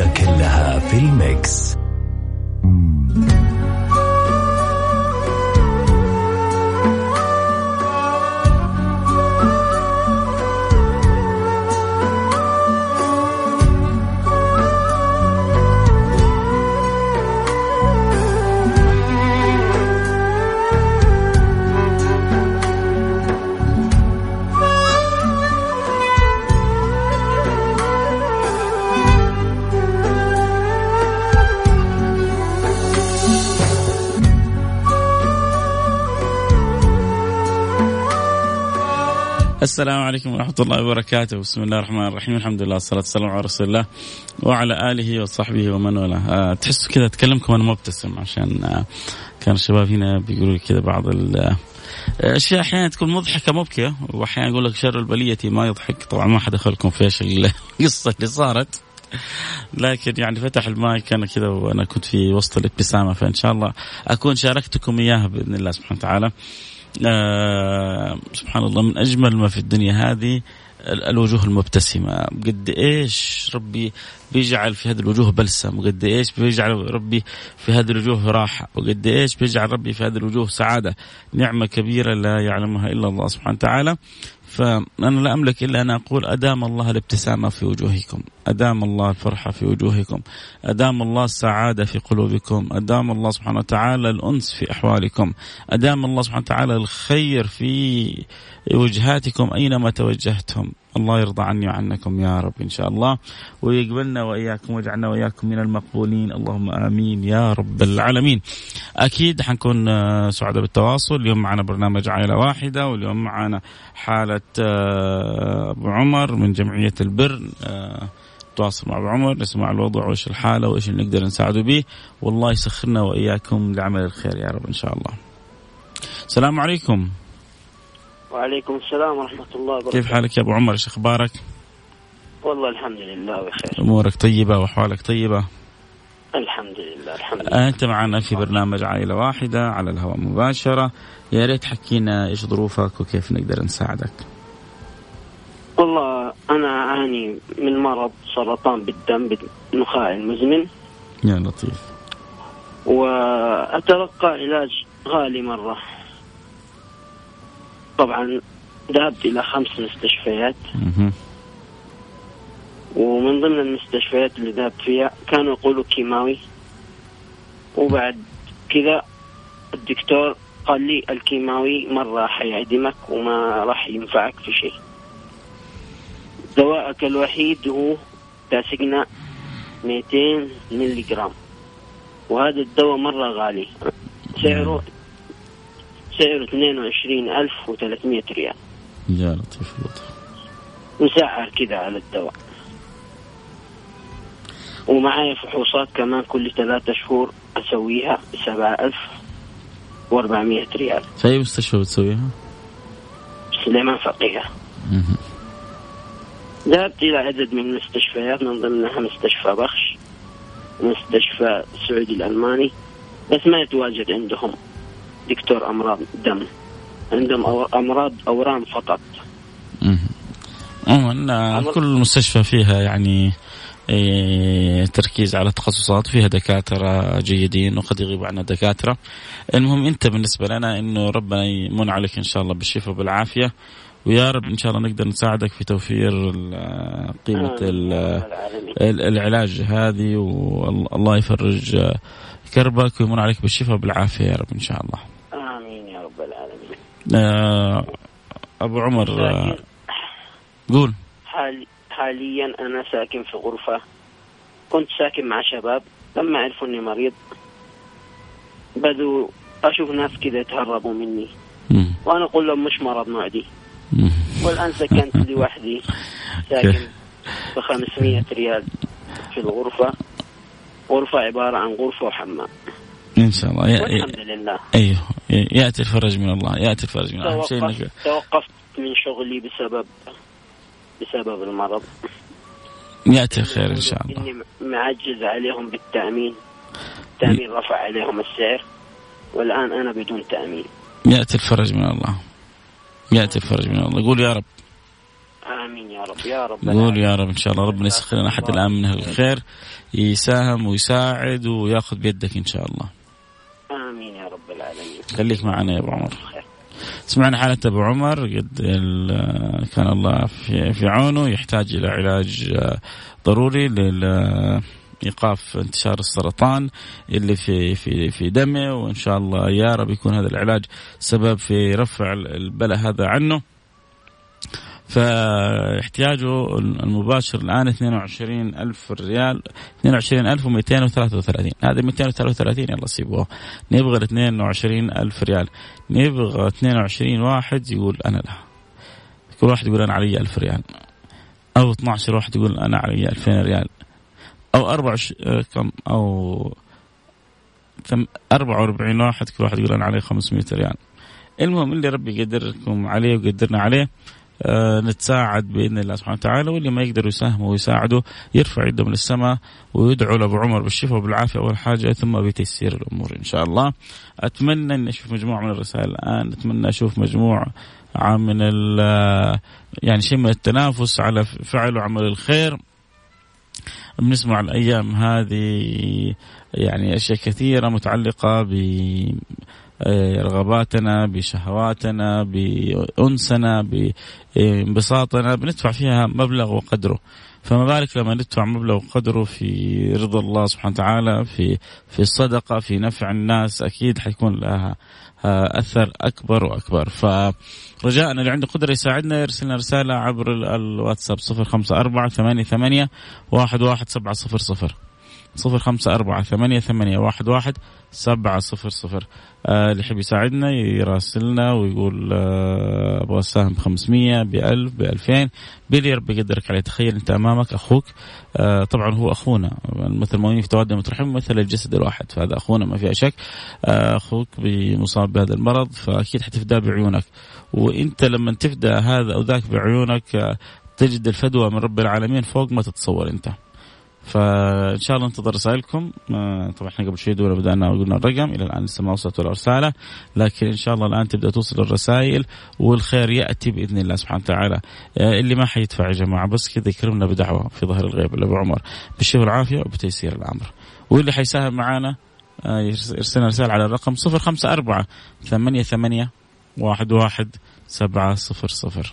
كلها في ال mix. السلام عليكم ورحمة الله وبركاته. بسم الله الرحمن الرحيم. الحمد لله والصلاة والسلام على رسول الله وعلى آله وصحبه ومن والاه. أه تحسوا كذا أتكلمكم أنا مبتسم عشان أه كان الشباب هنا بيقولوا لي كذا بعض الاشياء أحيانا تكون مضحكة مبكية وأحيانا يقول لك شر البلية ما يضحك. طبعا ما حد دخلكم في إيش القصة اللي صارت. لكن يعني فتح المايك أنا كذا وأنا كنت في وسط الابتسامة فإن شاء الله أكون شاركتكم إياها بإذن الله سبحانه وتعالى. آه سبحان الله من أجمل ما في الدنيا هذه الوجوه المبتسمة. قد إيش ربي بيجعل في هذه الوجوه بلسم؟ وقد إيش بيجعل ربي في هذه الوجوه راحة؟ وقد إيش بيجعل ربي في هذه الوجوه سعادة؟ نعمة كبيرة لا يعلمها إلا الله سبحانه وتعالى. فأنا لا أملك إلا أن أقول أدام الله الابتسامة في وجوهكم أدام الله الفرحة في وجوهكم أدام الله السعادة في قلوبكم أدام الله سبحانه وتعالى الأنس في أحوالكم أدام الله سبحانه وتعالى الخير في وجهاتكم أينما توجهتم. الله يرضى عني وعنكم يا رب إن شاء الله. ويقبلنا وإياكم ويجعلنا وإياكم من المقبولين. اللهم آمين يا رب العالمين. أكيد حنكون سعداء بالتواصل. اليوم معنا برنامج عائلة واحدة واليوم معنا حالة أبو عمر من جمعية البر. تواصل مع أبو عمر نسمع الوضع وإيش الحالة وإيش اللي نقدر نساعده به. والله يسخرنا وإياكم لعمل الخير يا رب إن شاء الله. السلام عليكم. وعليكم السلام ورحمة الله وبركاته. كيف حالك يا أبو عمر إيش أخبارك؟ والله الحمد لله بخير. أمورك طيبة وأحوالك طيبة؟ الحمد لله الحمد لله. أنت معنا في برنامج عائلة واحدة على الهواء مباشرة يا ريت حكينا إيش ظروفك وكيف نقدر نساعدك. والله أنا أعاني من مرض سرطان بالدم بالنخاع المزمن يا لطيف وأتلقى علاج غالي مرة طبعا ذهبت إلى خمس مستشفيات. ومن ضمن المستشفيات اللي ذهبت فيها كانوا يقولوا كيماوي. وبعد كذا الدكتور قال لي الكيماوي مرة حيعدمك وما راح ينفعك في شيء. دواءك الوحيد هو تاسقنا 200 ملي جرام. وهذا الدواء مرة غالي. سعره سعره 22300 ريال. يا لطيف لطيف مسعر كذا على الدواء. ومعايا فحوصات كمان كل ثلاثة شهور أسويها بسبعة ألف وأربعمية ريال. في أي مستشفى بتسويها؟ سليمان فقيه. ذهبت إلى عدد من المستشفيات من ضمنها مستشفى بخش ومستشفى السعودي الألماني بس ما يتواجد عندهم. دكتور أمراض دم. عندهم أمراض أورام فقط. عموما كل مستشفى فيها يعني إيه، تركيز على تخصصات فيها دكاترة جيدين وقد يغيب عنا دكاترة. المهم أنت بالنسبة لنا أنه ربنا يمن عليك إن شاء الله بالشفاء وبالعافية. ويا رب إن شاء الله نقدر نساعدك في توفير قيمة العلاج هذه والله يفرج كربك ويمن عليك بالشفاء وبالعافية يا رب إن شاء الله. آه، أبو عمر آه، قول. حال حاليا أنا ساكن في غرفة. كنت ساكن مع شباب لما عرفوا اني مريض بدوا أشوف ناس كذا يتهربوا مني. وأنا أقول لهم مش مرض معدي. والآن سكنت لوحدي ساكن ب 500 ريال في الغرفة. غرفة عبارة عن غرفة وحمام. إن شاء الله. يا- والحمد لله. أيوه. يأتي الفرج من الله. يأتي الفرج من الله. أهم شيء توقفت انك توقفت من شغلي بسبب بسبب المرض. يأتي الخير إن شاء الله. إني معجز عليهم بالتأمين. التامين رفع عليهم السعر. والآن أنا بدون تأمين. يأتي الفرج من الله. يأتي الفرج من الله. قول يا رب. آمين يا رب. يا رب قول يا رب إن شاء الله. ربنا يسخر لنا أحد الان من الخير. يساهم ويساعد ويأخذ بيدك إن شاء الله. خليك معنا يا أبو عمر. سمعنا حالة أبو عمر قد كان الله في, في عونه يحتاج إلى علاج آه، ضروري لإيقاف انتشار السرطان اللي في في في دمه وإن شاء الله يا رب يكون هذا العلاج سبب في رفع البلاء هذا عنه. فاحتياجه المباشر الآن 22 ألف ريال 22 ألف و233 هذا 233 يلا سيبوه نبغى ال 22 ألف ريال. نبغى 22 واحد يقول أنا لا. كل واحد يقول أنا علي ألف ريال. أو 12 واحد يقول أنا علي 2000 ريال. أو 4 كم؟ أو ثم 44 واحد كل واحد يقول أنا علي 500 ريال. المهم اللي ربي يقدركم عليه ويقدرنا عليه آه نتساعد بإذن الله سبحانه وتعالى واللي ما يقدروا يساهموا ويساعدوا يرفع يده من السماء ويدعو لابو عمر بالشفاء وبالعافية أول حاجة ثم بتيسير الأمور إن شاء الله. أتمنى إني أشوف مجموعة من الرسائل الآن، أتمنى أشوف مجموعة من ال يعني شيء من التنافس على فعل وعمل الخير. بنسمع الأيام هذه يعني أشياء كثيرة متعلقة ب رغباتنا بشهواتنا بأنسنا بانبساطنا بندفع فيها مبلغ وقدره. فما بالك لما ندفع مبلغ وقدره في رضا الله سبحانه وتعالى في في الصدقه في نفع الناس أكيد حيكون لها آه، أثر أكبر وأكبر. فرجاءنا اللي عنده قدرة يساعدنا يرسل لنا رسالة عبر الواتساب 054 88 11700 صفر خمسة أربعة ثمانية ثمانية واحد واحد سبعة صفر صفر. آه اللي يحب يساعدنا يراسلنا ويقول آه أبغى أساهم بخمسمية بألف بألفين. باللي ربي يقدرك عليه تخيل أنت أمامك أخوك. آه طبعا هو أخونا. مثل المؤمنين في توادم مترحم مثل الجسد الواحد. فهذا أخونا ما في شك. آه أخوك مصاب بهذا المرض فأكيد حتفدى بعيونك. وأنت لما تفدى هذا أو ذاك بعيونك آه تجد الفدوى من رب العالمين فوق ما تتصور أنت. فإن شاء الله ننتظر رسائلكم. طبعا إحنا قبل شوي دوله بدأنا وقلنا الرقم إلى الآن لسه ما وصلت ولا رسالة لكن إن شاء الله الآن تبدأ توصل الرسائل والخير يأتي بإذن الله سبحانه وتعالى. اللي ما حيدفع يا جماعة بس كذا يكرمنا بدعوة في ظهر الغيب. لابو عمر بالشفاء والعافية وبتيسير الأمر. واللي حيساهم معنا يرسلنا رسالة على الرقم صفر خمسة أربعة ثمانية ثمانية واحد واحد سبعة صفر صفر.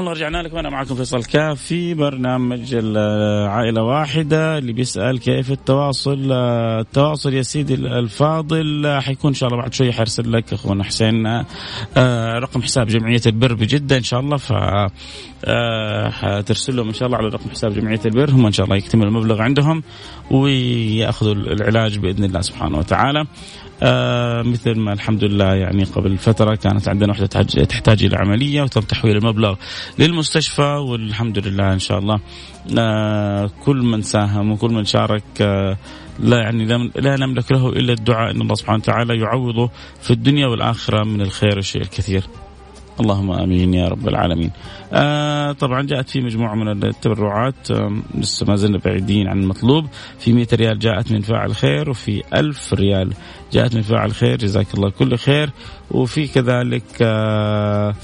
es رجعنا لكم. أنا معكم فيصل كاف في برنامج عائله واحدة. اللي بيسأل كيف التواصل؟ التواصل يا سيدي الفاضل. حيكون إن شاء الله بعد شوي حرسل لك أخونا حسين. رقم حساب جمعية البر بجدة إن شاء الله. ف حترسل لهم إن شاء الله على رقم حساب جمعية البر. هم إن شاء الله يكتمل المبلغ عندهم ويأخذوا العلاج بإذن الله سبحانه وتعالى. آه مثل ما الحمد لله يعني قبل فترة كانت عندنا وحدة تحتاج إلى عملية وتم تحويل المبلغ للمستشفى والحمد لله إن شاء الله. آه كل من ساهم وكل من شارك آه لا يعني لا نملك له إلا الدعاء أن الله سبحانه وتعالى يعوضه في الدنيا والآخرة من الخير والشيء الكثير. اللهم آمين يا رب العالمين. آه طبعا جاءت في مجموعة من التبرعات آه لسه ما زلنا بعيدين عن المطلوب، في 100 ريال جاءت من فاعل خير وفي 1000 ريال جاءت من فاعل خير. جزاك الله كل خير. وفي كذلك آه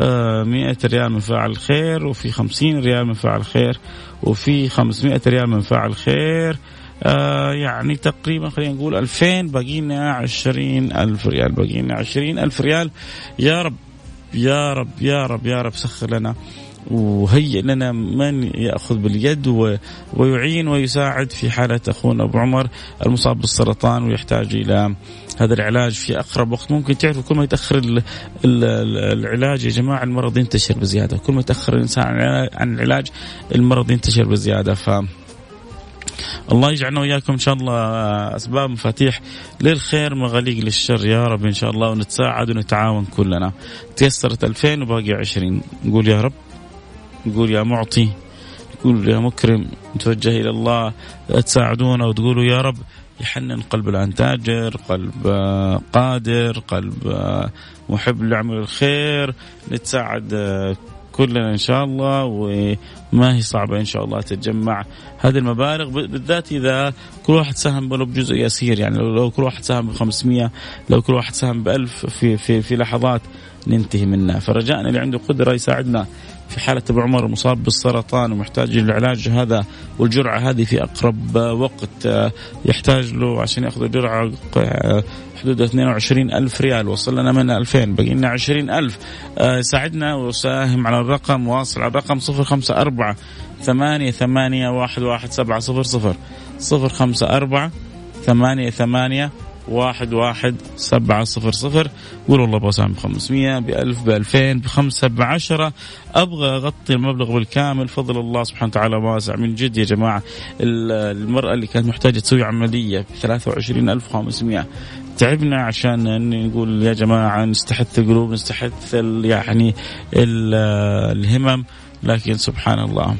100 ريال من فاعل خير وفي 50 ريال من فاعل خير وفي 500 ريال من فاعل خير. آه يعني تقريبا خلينا نقول 2000 باقي لنا 20000 ريال باقي لنا 20000 ريال. يا رب يا رب يا رب يا رب سخر لنا. وهيئ لنا من يأخذ باليد ويعين ويساعد في حالة أخونا أبو عمر المصاب بالسرطان ويحتاج إلى هذا العلاج في أقرب وقت. ممكن تعرفوا كل ما يتأخر العلاج يا جماعة المرض ينتشر بزيادة. كل ما يتأخر الإنسان عن العلاج المرض ينتشر بزيادة. ف الله يجعلنا وياكم إن شاء الله أسباب مفاتيح للخير مغاليق للشر. يا رب إن شاء الله ونتساعد ونتعاون كلنا. تيسرت 2000 وباقي 20 نقول يا رب نقول يا معطي نقول يا مكرم نتوجه إلى الله تساعدونا وتقولوا يا رب يحنن قلب الآن تاجر قلب قادر قلب محب لعمل الخير نتساعد كلنا إن شاء الله وما هي صعبة إن شاء الله تتجمع هذه المبالغ بالذات إذا كل واحد ساهم ولو بجزء يسير يعني لو كل واحد ساهم ب 500 لو كل واحد ساهم ب 1000 في في في لحظات ننتهي منها فرجائنا اللي عنده قدرة يساعدنا في حالة أبو عمر مصاب بالسرطان ومحتاج للعلاج هذا والجرعة هذه في أقرب وقت. يحتاج له عشان يأخذ الجرعة حدود 22 ألف ريال. وصل لنا من 2000 بقي لنا 20 ألف. ساعدنا وساهم على الرقم واصل على الرقم 054 ثمانية ثمانية واحد واحد سبعة صفر صفر. صفر خمسة أربعة ثمانية ثمانية واحد واحد سبعة صفر صفر. قول والله اساهم بخمسمية بألف بألفين بخمسة بعشرة. أبغى أغطي المبلغ بالكامل. فضل الله سبحانه وتعالى واسع. من جد يا جماعة المرأة اللي كانت محتاجة تسوي عملية ب 23500 تعبنا عشان نقول يا جماعة نستحث القلوب نستحث يعني الهمم. لكن سبحان الله.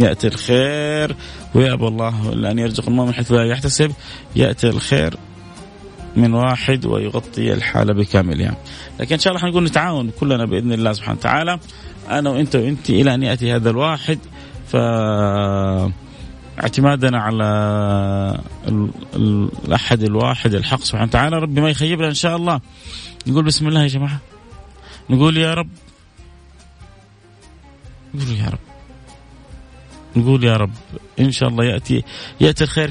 يأتي الخير. ويأبى الله إلا أن يرزق المؤمن حيث لا يحتسب يأتي الخير من واحد ويغطي الحالة بكاملها لكن إن شاء الله حنقول نتعاون كلنا بإذن الله سبحانه وتعالى. أنا وأنت وأنت إلى أن يأتي هذا الواحد. ف اعتمادنا على الأحد الواحد الحق سبحانه وتعالى. ربي ما يخيبنا إن شاء الله. نقول بسم الله يا جماعة. نقول يا رب. نقول يا رب. نقول يا رب إن شاء الله يأتي يأتي الخير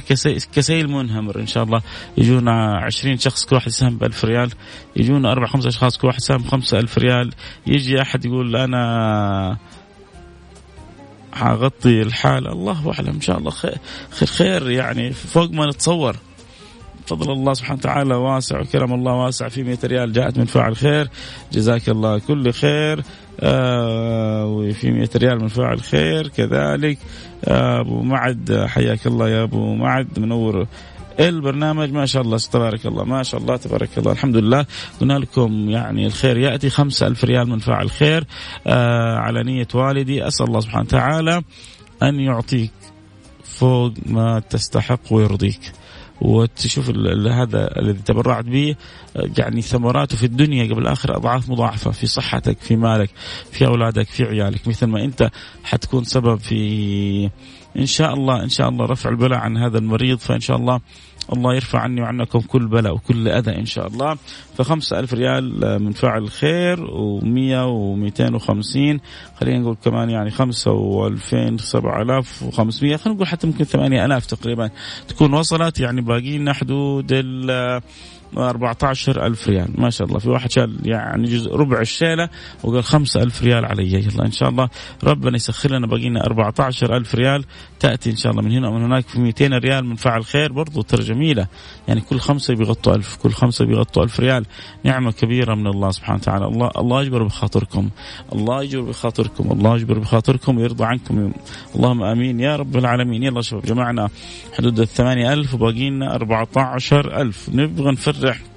كسيل منهمر إن شاء الله. يجونا 20 شخص كل واحد يساهم ب 1000 ريال. يجونا أربع خمسة أشخاص كل واحد يساهم 5000 ريال. يجي أحد يقول أنا حغطي الحالة الله أعلم إن شاء الله خير, خير يعني فوق ما نتصور. فضل الله سبحانه وتعالى واسع وكرم الله واسع في 100 ريال. جاءت من فاعل خير. جزاك الله كل خير. آه وفي 100 ريال من فاعل خير. كذلك آه أبو معد حياك الله يا أبو معد منور البرنامج. ما شاء الله تبارك الله. ما شاء الله تبارك الله. الحمد لله. قلنا لكم يعني الخير يأتي. خمسة ألف ريال من فاعل خير آه على نية والدي. أسأل الله سبحانه وتعالى أن يعطيك فوق ما تستحق ويرضيك. وتشوف هذا الذي تبرعت به يعني ثمراته في الدنيا قبل الآخرة أضعاف مضاعفة في صحتك في مالك في أولادك في عيالك مثل ما أنت حتكون سبب في إن شاء الله إن شاء الله رفع البلاء عن هذا المريض فإن شاء الله الله يرفع عني وعنكم كل بلاء وكل أذى إن شاء الله. فخمسة ألف ريال من فاعل خير ومية ومئتين وخمسين. خلينا نقول كمان يعني خمسة وألفين سبعة آلاف وخمسمية. خلينا نقول حتى ممكن ثمانية آلاف تقريبا تكون وصلت. يعني باقي لنا حدود 14 ألف ريال. ما شاء الله. في واحد شال يعني جزء ربع الشيلة وقال 5 ألف ريال علي. يلا إن شاء الله ربنا يسخر لنا بقينا 14 ألف ريال. تأتي إن شاء الله من هنا ومن هناك في 200 ريال من فعل خير برضو ترى جميلة يعني كل خمسة بيغطوا ألف كل خمسة بيغطوا ألف ريال. نعمة كبيرة من الله سبحانه وتعالى. الله الله يجبر بخاطركم. الله يجبر بخاطركم. الله يجبر بخاطركم ويرضى عنكم. اللهم آمين. يا رب العالمين. يلا شباب جمعنا حدود الثمانية ألف وباقي لنا 14 ألف. نبغى نفرح.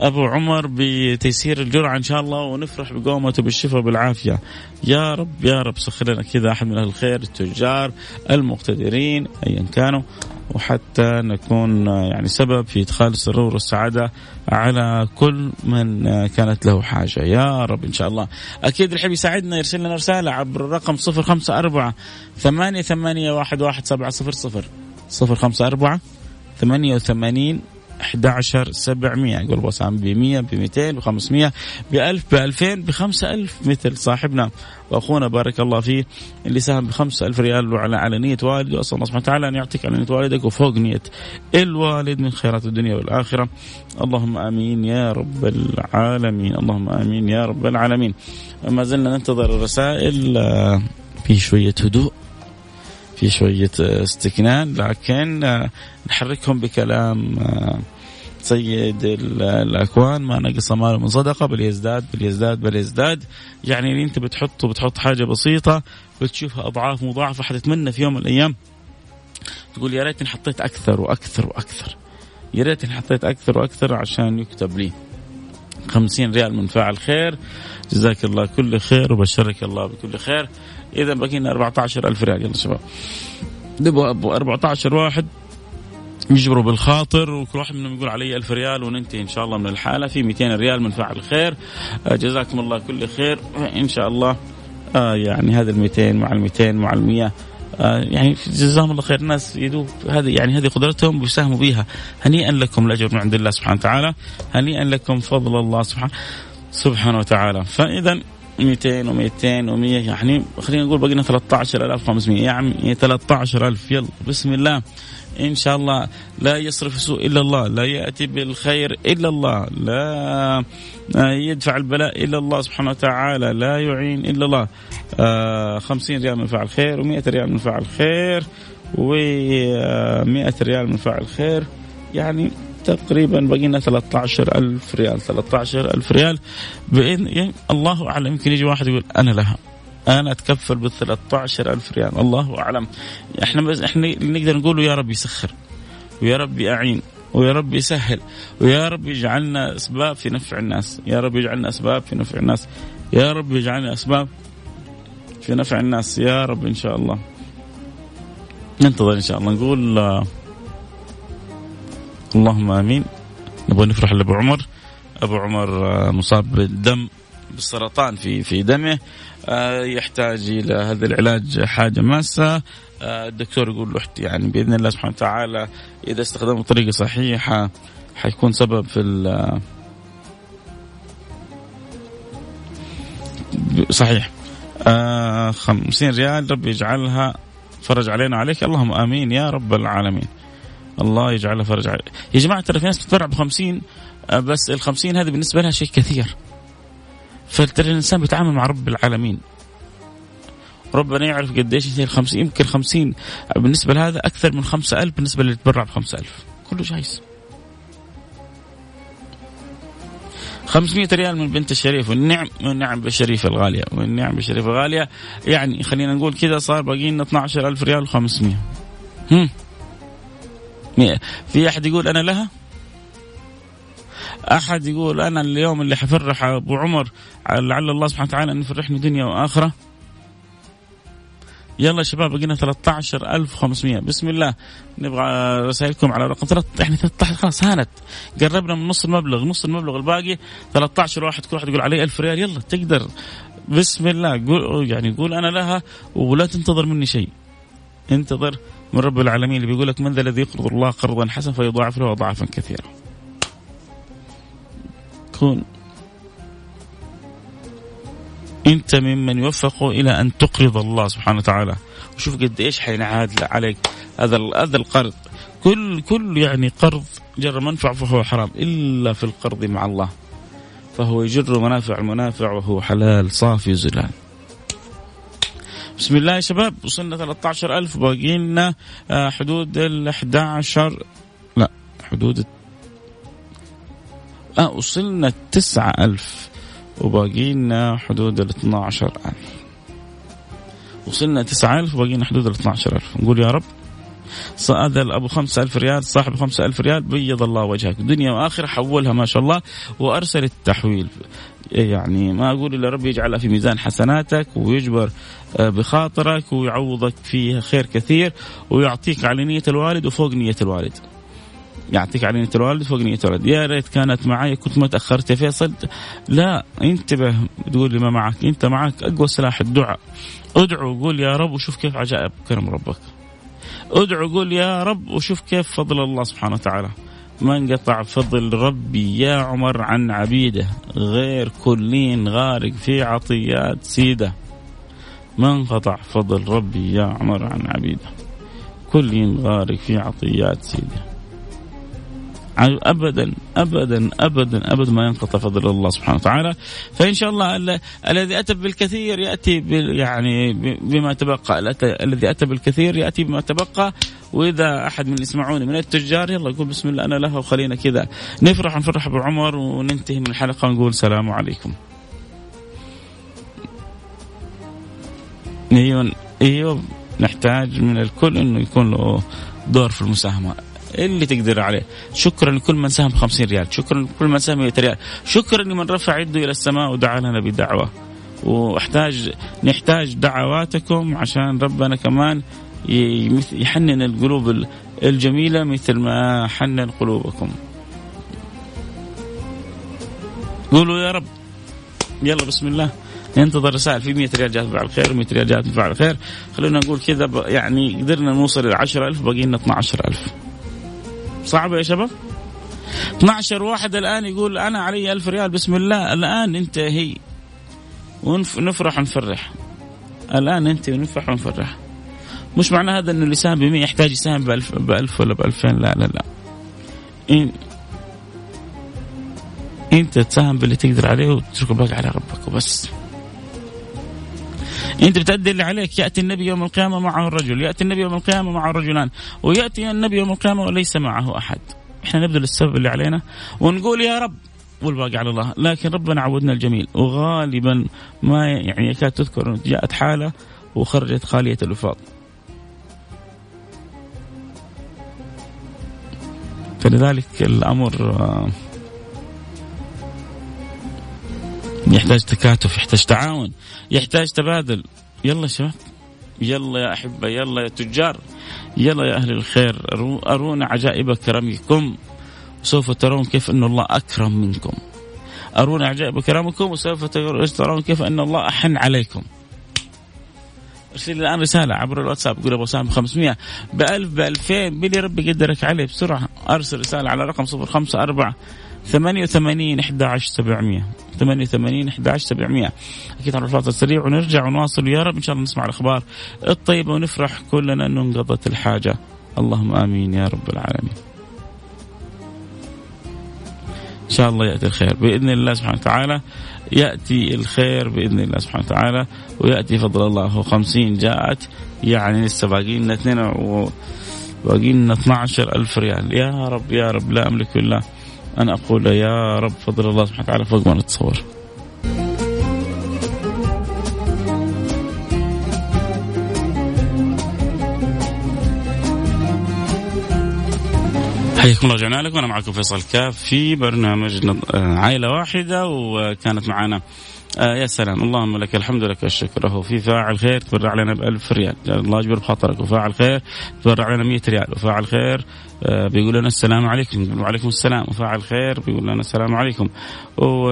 أبو عمر بتيسير الجرعة إن شاء الله ونفرح بقومته بالشفاء وبالعافيه يا رب يا رب سخر لنا كذا أحد من أهل الخير التجار المقتدرين ايا كانوا وحتى نكون يعني سبب في إدخال السرور والسعاده على كل من كانت له حاجة. يا رب إن شاء الله. أكيد الحب يساعدنا يرسل لنا رسالة عبر الرقم 054 ثمانية ثمانية واحد واحد سبعة صفر صفر صفر خمسة أربعة ثمانية وثمانين 11 700 يقول بوسام ب 100 ب 200 ب 500 ب 1000 ب 2000 ب 5000 مثل صاحبنا. وأخونا بارك الله فيه اللي ساهم ب 5000 ريال وعلى على نية والده. أسأل الله سبحانه وتعالى أن يعطيك على نية والدك وفوق نية الوالد من خيرات الدنيا والآخرة. اللهم آمين يا رب العالمين. اللهم آمين يا رب العالمين. ما زلنا ننتظر الرسائل آه، في شوية هدوء. في شوية استكنان لكن آه، نحركهم بكلام آه، سيد الأكوان ما نقص ماله من صدقة بل يزداد بل يزداد بل يزداد يعني اللي انت بتحطه بتحط حاجة بسيطة بتشوفها أضعاف مضاعفة حتتمنى في يوم من الأيام تقول يا ريتني حطيت أكثر وأكثر وأكثر. يا ريتني حطيت أكثر وأكثر عشان يكتب لي. خمسين ريال من فاعل خير. جزاك الله كل خير وبشرك الله بكل خير. إذا بقينا 14 ألف ريال. يلا شباب. نبغى 14 واحد يجبروا بالخاطر وكل واحد منهم يقول علي ألف ريال وننتهي إن شاء الله من الحالة. في 200 ريال من فاعل خير. آه، جزاكم الله كل خير. إن شاء الله. آه يعني هذا ال 200 مع ال 200 مع ال 100 آه يعني جزاهم الله خير. الناس يدوب هذه يعني هذه قدرتهم بيساهموا بها هنيئا لكم الأجر من عند الله سبحانه وتعالى. هنيئا لكم فضل الله سبحانه سبحانه وتعالى. فاذا 200 و200 و100 يعني خلينا نقول بقينا 13500 يعني 13000 يلا بسم الله. إن شاء الله لا يصرف سوء إلا الله لا يأتي بالخير إلا الله لا يدفع البلاء إلا الله سبحانه وتعالى لا يعين إلا الله. آه 50 ريال من فعل خير و100 ريال من فعل خير و100 ريال من فعل خير. يعني تقريبا بقينا 13000 ريال 13000 ريال بإذن يعني الله أعلم. يمكن يجي واحد يقول أنا لها. أنا أتكفل بال 13000 ريال. الله أعلم. إحنا بس إحنا نقدر نقول يا رب يسخر. ويا رب يعين. ويا رب يسهل. ويا رب يجعلنا أسباب في نفع الناس. يا رب يجعلنا أسباب في نفع الناس. يا رب يجعلنا أسباب في نفع الناس. يا رب إن شاء الله. ننتظر إن شاء الله. نقول اللهم آمين. نبغى نفرح لأبو عمر. أبو عمر آه، مصاب بالدم بالسرطان في في دمه. يحتاج إلى هذا العلاج حاجة ماسة. آه، الدكتور يقول له يعني بإذن الله سبحانه وتعالى إذا استخدمه بطريقة صحيحة حيكون سبب في صحيح. آه خمسين ريال رب يجعلها فرج علينا عليك اللهم آمين يا رب العالمين. الله يجعلها فرج عليك يا جماعة ترى في ناس بتتبرع ب 50 آه، بس ال 50 هذه بالنسبة لها شيء كثير. فترى الإنسان بيتعامل مع رب العالمين. ربنا يعرف قديش هي الخمسين يمكن خمسين. بالنسبة لهذا أكثر من خمسة ألف بالنسبة اللي يتبرع بخمسة ألف. كله جايز. 500 ريال من بنت الشريف والنعم والنعم بالشريفة الغالية. والنعم بالشريفة الغالية. يعني خلينا نقول كذا صار باقي لنا 12000 ريال و500 هم. في أحد يقول أنا لها؟ أحد يقول أنا اليوم اللي حفرح أبو عمر لعل الله سبحانه وتعالى أن يفرحني دنيا وآخرة. يلا يا شباب بقينا 13500 بسم الله. نبغى رسائلكم على رقم 3 يعني 13 خلاص هانت. قربنا من نص المبلغ نص المبلغ الباقي. 13 واحد كل واحد يقول علي 1000 ريال. يلا تقدر. بسم الله. قول يعني قول أنا لها ولا تنتظر مني شيء. انتظر من رب العالمين اللي بيقول لك من ذا الذي يقرض الله قرضا حسنا فيضاعف له اضعافا كثيره تكون أنت ممن يوفق إلى أن تقرض الله سبحانه وتعالى. وشوف قد إيش حينعاد عليك هذا هذا القرض. كل كل يعني قرض جر منفع فهو حرام إلا في القرض مع الله. فهو يجر منافع المنافع وهو حلال صافي زلال بسم الله يا شباب وصلنا 13000 باقي لنا حدود ال 11 لا حدود آه وصلنا تسعة ألف وباقي لنا حدود ال 12000 وصلنا تسعة ألف وباقي لنا حدود ال 12000 نقول يا رب هذا خمسة ألف ريال صاحب خمسة ألف ريال بيض الله وجهك. دنيا وآخرة حولها ما شاء الله وأرسل التحويل. يعني ما أقول إلا ربي يجعلها في ميزان حسناتك ويجبر آه، بخاطرك ويعوضك فيها خير كثير ويعطيك على نية الوالد وفوق نية الوالد. يعطيك على نية الوالد فوق نية الوالد يا ريت كانت معي كنت ما تأخرت يا فيصل. لا انتبه تقول لي ما معك. انت معك أقوى سلاح الدعاء. ادعو وقول يا رب وشوف كيف عجائب كرم ربك. ادعو قول يا رب وشوف كيف فضل الله سبحانه وتعالى. ما انقطع فضل ربي يا عمر عن عبيده. غير كلين غارق في عطيات سيده. ما انقطع فضل ربي يا عمر عن عبيده. كلين غارق في عطيات سيده. ابدا ابدا ابدا ابدا ما ينقطع فضل الله سبحانه وتعالى. فإن شاء الله الذي أتى بالكثير يأتي يعني بما تبقى. الذي أتى بالكثير يأتي بما تبقى. وإذا أحد من يسمعوني من التجار يلا يقول بسم الله أنا له وخلينا كذا. نفرح نفرح بعمر وننتهي من الحلقة ونقول سلام عليكم. أيوه أيوه نحتاج من الكل إنه يكون له دور في المساهمة. اللي تقدر عليه. شكرا لكل من ساهم 50 ريال. شكرا لكل من ساهم 100 ريال. شكرا لمن رفع يده إلى السماء ودعا لنا بدعوة. وأحتاج نحتاج دعواتكم عشان ربنا كمان يحنن القلوب الجميلة مثل ما حنن قلوبكم. قولوا يا رب. يلا بسم الله. ننتظر رسائل. في 100 ريال جات بفعل خير 100 ريال جات بفعل خير خلونا نقول كذا يعني قدرنا نوصل إلى 10000 باقي لنا 12000 صعبة يا شباب؟ 12 واحد الآن يقول أنا علي ألف ريال بسم الله. الآن انتهي ونفرح ونفرح. الآن أنت ونفرح ونفرح. مش معنى هذا إنه اللي ساهم ب 100 يحتاج يساهم ب 1000 ب 1000 ولا ب 2000 لا لا لا. إن أنت تساهم باللي تقدر عليه وتترك الباقي على ربك وبس. انت بتأدي اللي عليك يأتي النبي يوم القيامة معه الرجل يأتي النبي يوم القيامة معه رجلان ويأتي النبي يوم القيامة وليس معه أحد. إحنا نبذل السبب اللي علينا ونقول يا رب والباقي على الله لكن ربنا عودنا الجميل وغالبا ما يعني يكاد تذكر جاءت حالة وخرجت خالية الوفاض. فلذلك الأمر يحتاج تكاتف يحتاج تعاون يحتاج تبادل. يلا شباب. يلا يا أحبة يلا يا تجار. يلا يا أهل الخير. أرونا عجائب كرمكم. سوف ترون كيف أن الله أكرم منكم. أرونا عجائب كرمكم. وسوف ترون كيف أن الله أحن عليكم. أرسل لي الآن رسالة عبر الواتساب. قول أبو سام 500 ب 1000 ب 2000 بلي ربي يقدرك عليه بسرعة. أرسل رسالة على رقم 054 88 11 700 88 11 700 أكيد على الفاصل السريع ونرجع ونواصل ويا رب. إن شاء الله نسمع الأخبار الطيبة ونفرح كلنا إنه انقضت الحاجة. اللهم آمين يا رب العالمين. إن شاء الله يأتي الخير. بإذن الله سبحانه وتعالى يأتي الخير بإذن الله سبحانه وتعالى. ويأتي فضل الله. هو 50 جاءت. يعني لسه باقي لنا اثنين باقي لنا 12 ألف ريال. يا رب يا رب. لا أملك إلا أنا أقول يا رب فضل الله سبحانه وتعالى فوق ما نتصور. حياكم الله رجعنا لكم. أنا معكم فيصل كاف في برنامج عائلة واحدة وكانت معنا آه يا سلام. اللهم لك الحمد لك الشكر. اهو في فاعل خير تبرع لنا ب 1000 ريال الله يجبر بخاطرك. وفاعل خير تبرع لنا 100 ريال. وفاعل خير آه بيقول لنا السلام عليكم. وعليكم السلام. وفاعل خير بيقول لنا السلام عليكم. و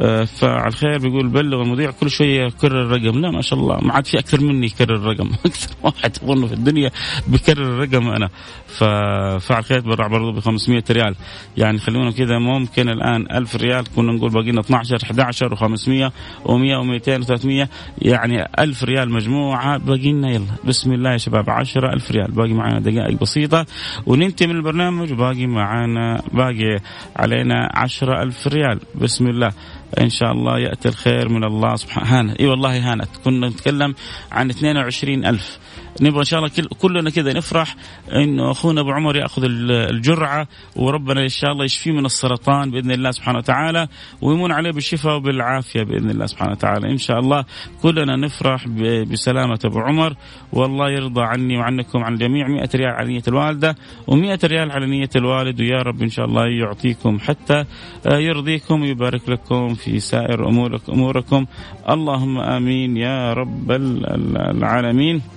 آه، فعلى الخير بيقول بلغ المذيع كل شوية يكرر الرقم. لا ما شاء الله. ما عاد في أكثر مني يكرر الرقم. أكثر واحد اظن في الدنيا بيكرر الرقم أنا. ففعل الخير تبرع برضه ب 500 ريال. يعني خلونا كذا ممكن الآن 1000 ريال. كنا نقول باقي لنا 12 11 و500 و100 و200 و300 يعني 1000 ريال مجموعة. باقي لنا يلا. بسم الله يا شباب. 10000 ريال. باقي معنا دقائق بسيطة وننتهي من البرنامج. وباقي معنا باقي علينا 10000 ريال. بسم الله. إن شاء الله يأتي الخير من الله سبحانه. هانت. إي والله هانت. كنا نتكلم عن 22 ألف. نبغى إن شاء الله كل كلنا كذا نفرح إنه أخونا أبو عمر يأخذ الجرعة وربنا إن شاء الله يشفيه من السرطان بإذن الله سبحانه وتعالى ويمون عليه بالشفاء وبالعافية بإذن الله سبحانه وتعالى. إن شاء الله كلنا نفرح بسلامة أبو عمر والله يرضى عني وعنكم عن الجميع 100 ريال على نية الوالدة و100 ريال على نية الوالد ويا رب إن شاء الله يعطيكم حتى يرضيكم ويبارك لكم في سائر امورك أموركم. اللهم آمين يا رب العالمين. آه،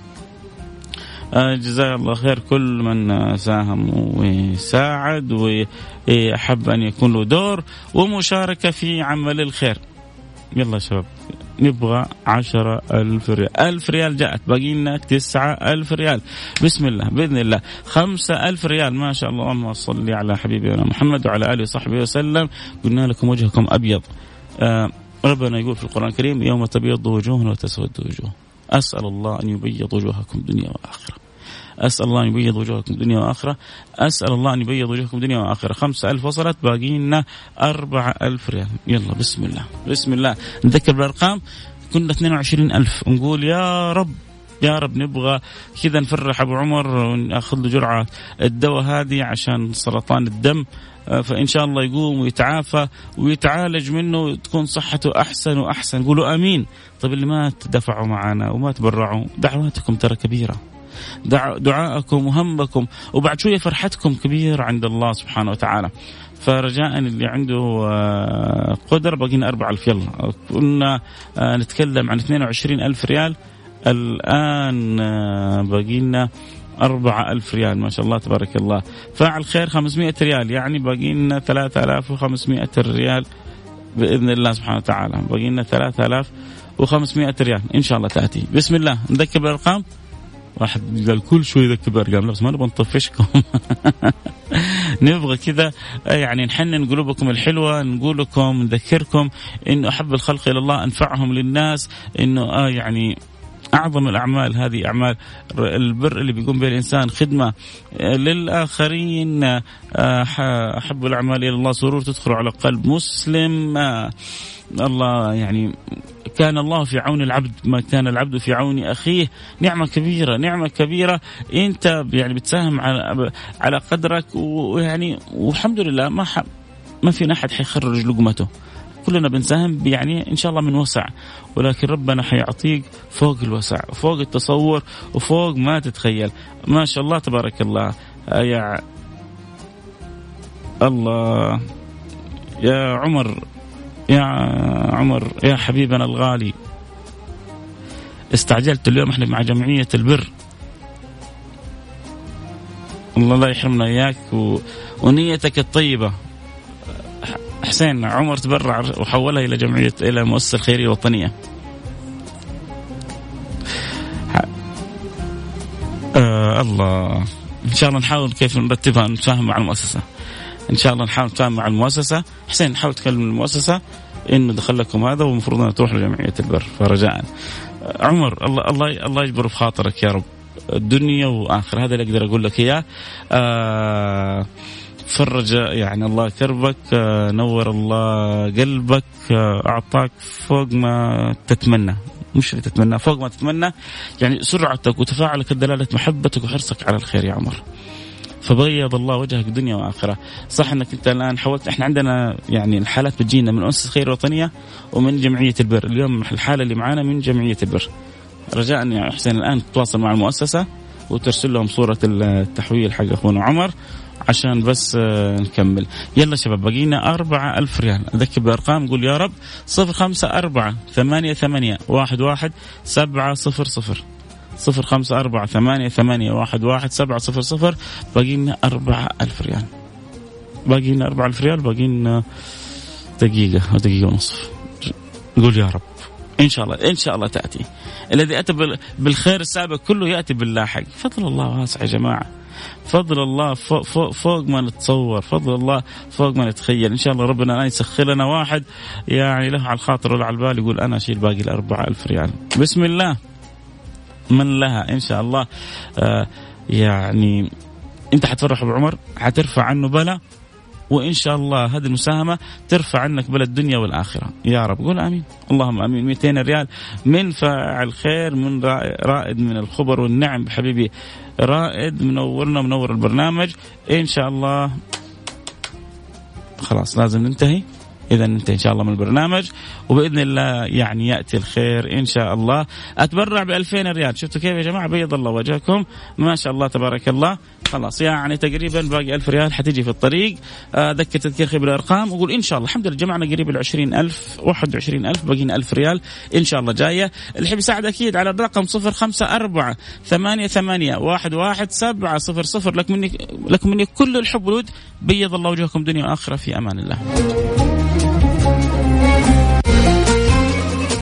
جزاه الله خير. كل من ساهم وساعد وأحب أن يكون له دور ومشاركة في عمل الخير. يلا شباب نبغى عشرة ألف ريال. ألف ريال جاءت. باقي لنا تسعة ألف ريال. بسم الله بإذن الله. خمسة ألف ريال. ما شاء الله. اللهم صل على حبيبنا محمد وعلى آله وصحبه وسلم. قلنا لكم وجهكم أبيض. آه ربنا يقول في القرآن الكريم يوم تبيض وجوه وتسود وجوه. أسأل الله أن يبيض وجوهكم دنيا وآخرة. أسأل الله أن يبيض وجوهكم دنيا وآخرة أسأل الله أن يبيض وجوهكم دنيا وآخرة خمسة ألف وصلت باقي لنا أربعة ألف ريال. يلا بسم الله بسم الله. نذكر بالأرقام. كنا 22 ألف. نقول يا رب يا رب نبغى كذا نفرح أبو عمر ونأخذ له جرعة الدواء هذه عشان سرطان الدم. فإن شاء الله يقوم ويتعافى ويتعالج منه وتكون صحته أحسن وأحسن. قولوا آمين. طيب اللي ما تدفعوا معنا وما تبرعوا دعواتكم ترى كبيرة. دعاءكم وهمكم. وبعد شوية فرحتكم كبيرة عند الله سبحانه وتعالى. فرجاء اللي عنده آه، قدرة بقينا 4000 يلا. كنا آه، نتكلم عن 22 ألف ريال. الآن آه، باقي لنا أربعة ألف ريال. ما شاء الله تبارك الله. فاعل خير 500 ريال. يعني باقي لنا 3500 ريال بإذن الله سبحانه وتعالى. باقي لنا 3500 ريال. إن شاء الله تأتي. بسم الله. نذكر بالأرقام. واحد قال كل شوي ذكر بارقام بس ما نبغى نطفشكم. نبغى كذا يعني نحنن قلوبكم الحلوة نقول لكم نذكركم إنه أحب الخلق إلى الله أنفعهم للناس إنه آه يعني أعظم الأعمال هذه أعمال البر اللي بيقوم بها الإنسان خدمة للآخرين آه، أحب الأعمال إلى الله سرور تدخل على قلب مسلم. آه، الله يعني كان الله في عون العبد ما كان العبد في عون أخيه. نعمة كبيرة نعمة كبيرة. أنت يعني بتساهم على على قدرك ويعني والحمد لله ما ما فينا أحد حيخرج لقمته. كلنا بنساهم يعني إن شاء الله من وسع. ولكن ربنا حيعطيك فوق الوسع فوق التصور وفوق ما تتخيل. ما شاء الله تبارك الله. يا الله. يا عمر. يا عمر يا حبيبنا الغالي. استعجلت اليوم إحنا مع جمعية البر. الله لا يحرمنا إياك و... ونيتك الطيبة. حسين عمر تبرع وحولها إلى جمعية إلى المؤسسة الخيرية الوطنية. آه الله. إن شاء الله نحاول كيف نرتبها نتفاهم مع المؤسسة. إن شاء الله نحاول نتفاهم مع المؤسسة. حسين نحاول تكلم المؤسسة إنه دخل لكم هذا ومفروض أنها تروح لجمعية البر. فرجاء. عمر الله الله الله يجبر في خاطرك يا رب. الدنيا واخره هذا اللي أقدر أقول لك إياه. آه فرج يعني الله كربك آه نور الله قلبك. آه أعطاك فوق ما تتمنى. مش اللي تتمنى فوق ما تتمنى. يعني سرعتك وتفاعلك دلالة محبتك وحرصك على الخير يا عمر. فبيض الله وجهك دنيا واخره صح إنك أنت الآن حاولت إحنا عندنا يعني الحالات بتجينا من أنس الخير الوطنية ومن جمعية البر. اليوم الحالة اللي معانا من جمعية البر. رجاء يا حسين الآن تتواصل مع المؤسسة وترسل لهم صورة التحويل حق أخونا عمر عشان بس آه، نكمل. يلا شباب بقينا أربعة ألف ريال. أذكر بالأرقام قول يا رب صفر خمسة أربعة ثمانية ثمانية واحد واحد سبعة صفر صفر. صفر خمسة أربعة ثمانية ثمانية واحد واحد سبعة صفر صفر. باقي لنا أربعة ألف ريال. باقي لنا أربعة ألف ريال باقي لنا دقيقة أو دقيقة ونصف. قول يا رب. إن شاء الله إن شاء الله تأتي. الذي أتى بالخير السابق كله يأتي باللاحق. فضل الله واسع يا جماعة. فضل الله فوق, فوق, فوق ما نتصور. فضل الله فوق ما نتخيل. إن شاء الله ربنا يسخر لنا واحد. يعني له على الخاطر ولا على البال يقول أنا أشيل باقي الأربعة ألف ريال. بسم الله. من لها إن شاء الله. آه يعني أنت حتفرح ابو عمر حترفع عنه بلا وإن شاء الله هذه المساهمة ترفع عنك بلا الدنيا والآخرة. يا رب قول آمين. اللهم آمين. 200 ريال من فاعل خير من رائد من الخبر والنعم حبيبي رائد منورنا منور البرنامج. إن شاء الله. خلاص لازم ننتهي. إذا أنت إن شاء الله من البرنامج وبإذن الله يعني يأتي الخير إن شاء الله. أتبرع ب 2000 ريال. شفتوا كيف يا جماعة؟ بيض الله وجهكم. ما شاء الله تبارك الله. خلاص يعني تقريبا باقي 1000 ريال حتيجي في الطريق. آه، ذكر تذكير خير بالارقام وقول إن شاء الله. الحمد لله جمعنا قريب ال 20000 21000 باقينا 1000 ريال إن شاء الله جاية. اللي يحب يساعد أكيد على الرقم 054 ثمانية ثمانية واحد واحد سبعة صفر صفر. لك مني لكم مني كل الحب والود. بيض الله وجهكم دنيا وآخرة. في أمان الله.